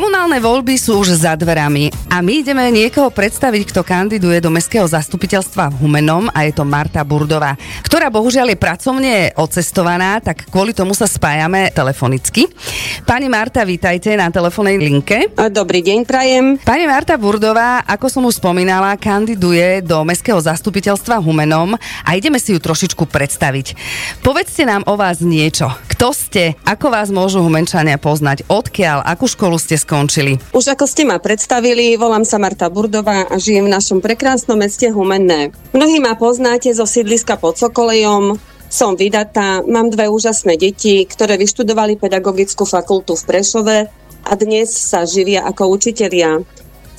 Komunálne voľby sú už za dverami a my ideme niekoho predstaviť, kto kandiduje do Mestského zastupiteľstva v Humenom a je to Marta Burdová, ktorá bohužiaľ je pracovne odcestovaná, tak kvôli tomu sa spájame telefonicky. Pani Marta, vítajte na telefónnej linke. Dobrý deň, prajem. Pani Marta Burdová, ako som už spomínala, kandiduje do Mestského zastupiteľstva Humenom a ideme si ju trošičku predstaviť. Povedzte nám o vás niečo. Kto ste? Ako vás môžu Humenčania poznať? Odkiaľ? Akú školu ste skončili? Už ako ste ma predstavili, volám sa Marta Burdová a žijem v našom prekrásnom meste Humenné. Mnohí ma poznáte zo sídliska pod Sokolejom, som vydatá, mám dve úžasné deti, ktoré vyštudovali pedagogickú fakultu v Prešove a dnes sa živia ako učitelia.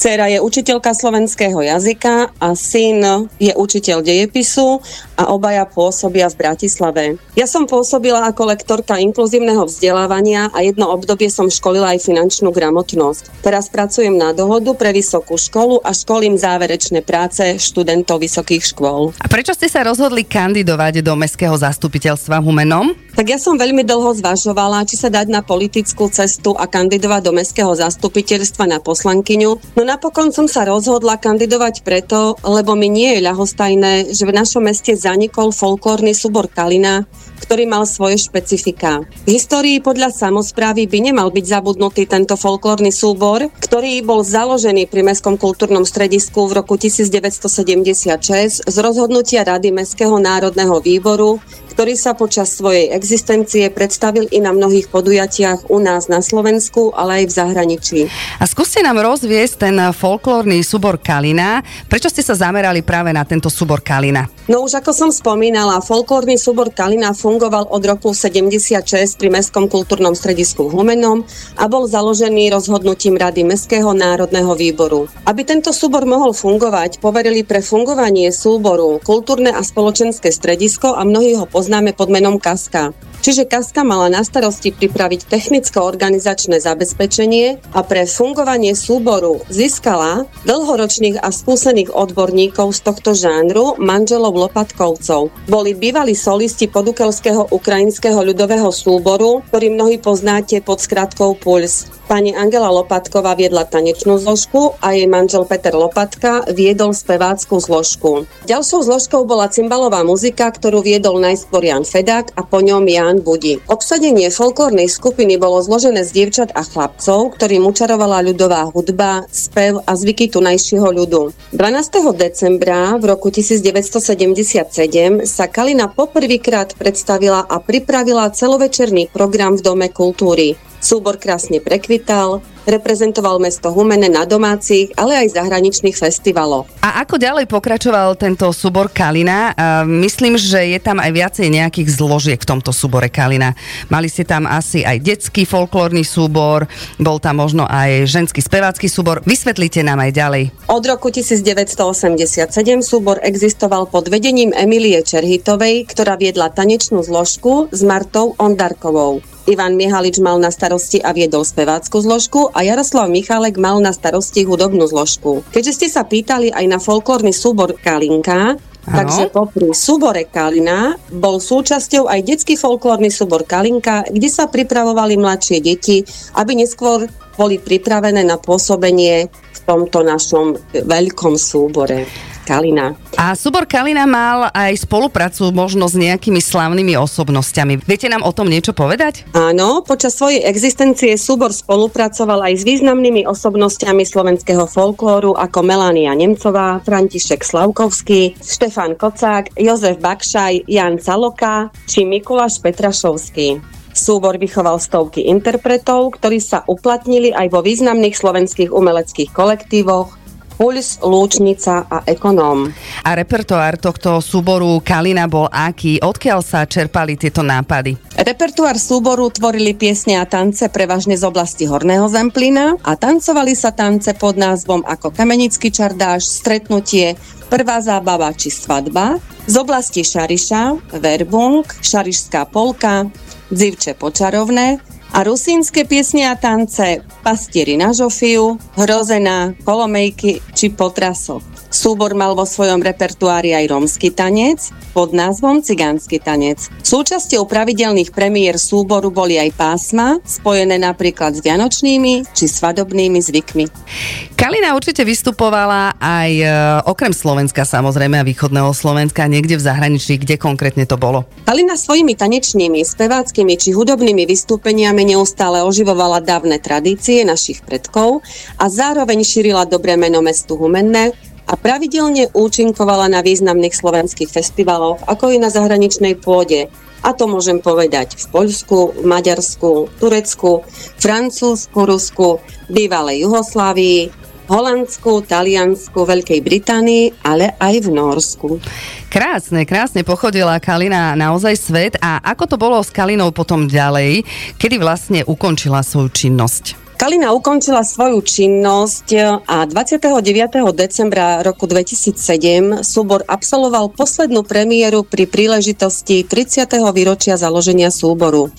Cera je učiteľka slovenského jazyka a syn je učiteľ dejepisu a obaja pôsobia v Bratislave. Ja som pôsobila ako lektorka inkluzívneho vzdelávania a jedno obdobie som školila aj finančnú gramotnosť. Teraz pracujem na dohodu pre vysokú školu a školím záverečné práce študentov vysokých škôl. A prečo ste sa rozhodli kandidovať do Mestského zastupiteľstva Humenom? Tak ja som veľmi dlho zvažovala, či sa dať na politickú cestu a kandidovať do Mestského zastupiteľstva na poslankyňu. No napokon som sa rozhodla kandidovať preto, lebo mi nie je ľahostajné, že v našom meste zanikol folklórny súbor Kalina, ktorý mal svoje špecifika. V histórii podľa samozprávy by nemal byť zabudnutý tento folklórny súbor, ktorý bol založený pri Mestskom kultúrnom stredisku v roku 1976 z rozhodnutia Rady Mestského národného výboru ktorý sa počas svojej existencie predstavil i na mnohých podujatiach u nás na Slovensku, ale aj v zahraničí. A skúste nám rozviesť ten folklórny súbor Kalina. Prečo ste sa zamerali práve na tento súbor Kalina? No už ako som spomínala, folklórny súbor Kalina fungoval od roku 76 pri Mestskom kultúrnom stredisku v Humenom a bol založený rozhodnutím Rady Mestského národného výboru. Aby tento súbor mohol fungovať, poverili pre fungovanie súboru kultúrne a spoločenské stredisko a mnohí ho poznáme pod menom Kaska. Čiže Kaska mala na starosti pripraviť technicko-organizačné zabezpečenie a pre fungovanie súboru získala dlhoročných a skúsených odborníkov z tohto žánru, manželov Lopatkovcov. Boli bývalí solisti podukelského ukrajinského ľudového súboru, ktorý mnohí poznáte pod skratkou Puls. Pani Angela Lopatková viedla tanečnú zložku a jej manžel Peter Lopatka viedol spevácku zložku. Ďalšou zložkou bola cymbalová muzika, ktorú viedol najskôr Jan Fedák a po ňom Jan Budi. Obsadenie folklórnej skupiny bolo zložené z dievčat a chlapcov, ktorým učarovala ľudová hudba, spev a zvyky tunajšieho ľudu. 12. decembra v roku 1977 sa Kalina poprvýkrát predstavila a pripravila celovečerný program v Dome kultúry. Súbor krásne prekvital, reprezentoval mesto Humene na domácich, ale aj zahraničných festivaloch. A ako ďalej pokračoval tento súbor Kalina? myslím, že je tam aj viacej nejakých zložiek v tomto súbore Kalina. Mali ste tam asi aj detský folklórny súbor, bol tam možno aj ženský spevácky súbor. Vysvetlite nám aj ďalej. Od roku 1987 súbor existoval pod vedením Emilie Čerhitovej, ktorá viedla tanečnú zložku s Martou Ondarkovou. Ivan Mihalič mal na starosti a viedol spevácku zložku a Jaroslav Michalek mal na starosti hudobnú zložku. Keďže ste sa pýtali aj na folklórny súbor Kalinka, Ano. Takže popri súbore Kalina bol súčasťou aj detský folklórny súbor Kalinka, kde sa pripravovali mladšie deti, aby neskôr boli pripravené na pôsobenie v tomto našom veľkom súbore. Kalina. A súbor Kalina mal aj spoluprácu možno s nejakými slavnými osobnosťami. Viete nám o tom niečo povedať? Áno, počas svojej existencie súbor spolupracoval aj s významnými osobnosťami slovenského folklóru ako Melania Nemcová, František Slavkovský, Štefan Kocák, Jozef Bakšaj, Jan Caloka či Mikuláš Petrašovský. Súbor vychoval stovky interpretov, ktorí sa uplatnili aj vo významných slovenských umeleckých kolektívoch, Puls, Lúčnica a Ekonóm. A repertoár tohto súboru Kalina bol aký? Odkiaľ sa čerpali tieto nápady? Repertoár súboru tvorili piesne a tance prevažne z oblasti Horného Zemplína a tancovali sa tance pod názvom ako Kamenický čardáš, Stretnutie, Prvá zábava či svadba, z oblasti Šariša, Verbung, Šarišská polka, Dzivče počarovné, a rusínske piesne a tance Pastieri na žofiu, Hrozená, Kolomejky či Potrasok. Súbor mal vo svojom repertoári aj rómsky tanec pod názvom Cigánsky tanec. Súčasťou pravidelných premiér súboru boli aj pásma, spojené napríklad s vianočnými či svadobnými zvykmi. Kalina určite vystupovala aj e, okrem Slovenska samozrejme a východného Slovenska, niekde v zahraničí, kde konkrétne to bolo. Kalina svojimi tanečnými, speváckými či hudobnými vystúpeniami neustále oživovala dávne tradície našich predkov a zároveň šírila dobré meno mestu Humenné, a pravidelne účinkovala na významných slovenských festivaloch, ako i na zahraničnej pôde. A to môžem povedať v Poľsku, Maďarsku, Turecku, Francúzsku, Rusku, bývalej Juhoslávii, Holandsku, Taliansku, Veľkej Británii, ale aj v Norsku. Krásne, krásne pochodila Kalina naozaj svet a ako to bolo s Kalinou potom ďalej, kedy vlastne ukončila svoju činnosť? Kalina ukončila svoju činnosť a 29. decembra roku 2007 súbor absolvoval poslednú premiéru pri príležitosti 30. výročia založenia súboru.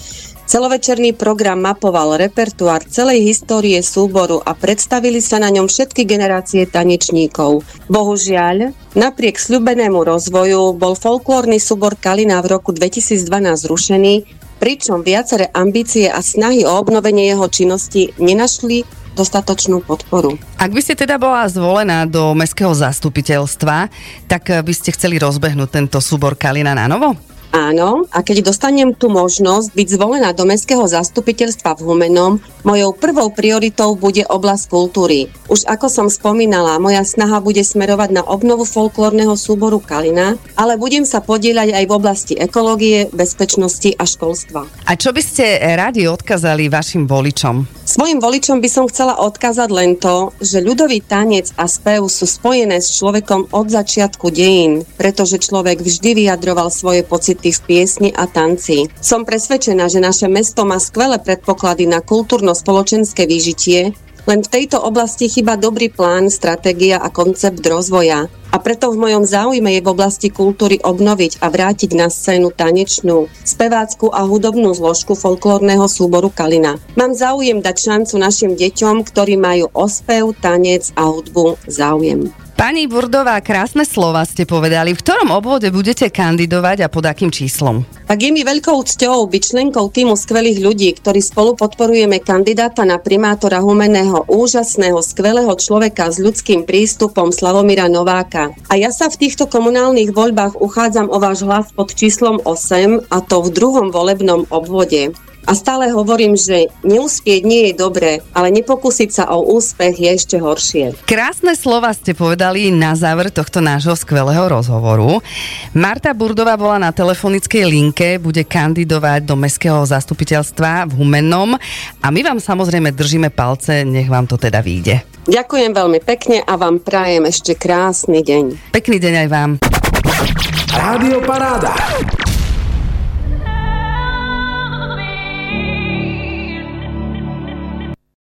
Celovečerný program mapoval repertoár celej histórie súboru a predstavili sa na ňom všetky generácie tanečníkov. Bohužiaľ, napriek sľubenému rozvoju bol folklórny súbor Kalina v roku 2012 zrušený pričom viaceré ambície a snahy o obnovenie jeho činnosti nenašli dostatočnú podporu. Ak by ste teda bola zvolená do mestského zastupiteľstva, tak by ste chceli rozbehnúť tento súbor Kalina na novo? Áno, a keď dostanem tú možnosť byť zvolená do Mestského zastupiteľstva v Humenom, mojou prvou prioritou bude oblasť kultúry. Už ako som spomínala, moja snaha bude smerovať na obnovu folklórneho súboru Kalina, ale budem sa podieľať aj v oblasti ekológie, bezpečnosti a školstva. A čo by ste radi odkazali vašim voličom? Svojim voličom by som chcela odkázať len to, že ľudový tanec a spev sú spojené s človekom od začiatku dejín, pretože človek vždy vyjadroval svoje pocity v piesni a tanci. Som presvedčená, že naše mesto má skvelé predpoklady na kultúrno-spoločenské výžitie, len v tejto oblasti chyba dobrý plán, stratégia a koncept rozvoja. A preto v mojom záujme je v oblasti kultúry obnoviť a vrátiť na scénu tanečnú, spevácku a hudobnú zložku folklórneho súboru Kalina. Mám záujem dať šancu našim deťom, ktorí majú ospev, tanec a hudbu záujem. Pani Burdová, krásne slova ste povedali. V ktorom obvode budete kandidovať a pod akým číslom? Tak je mi veľkou cťou byť členkou týmu skvelých ľudí, ktorí spolu podporujeme kandidáta na primátora Humeného, úžasného, skvelého človeka s ľudským prístupom Slavomíra Nováka. A ja sa v týchto komunálnych voľbách uchádzam o váš hlas pod číslom 8 a to v druhom volebnom obvode. A stále hovorím, že neúspieť nie je dobré, ale nepokúsiť sa o úspech je ešte horšie. Krásne slova ste povedali na záver tohto nášho skvelého rozhovoru. Marta Burdová bola na telefonickej linke, bude kandidovať do Mestského zastupiteľstva v Humennom a my vám samozrejme držíme palce, nech vám to teda vyjde. Ďakujem veľmi pekne a vám prajem ešte krásny deň. Pekný deň aj vám. Rádio Paráda.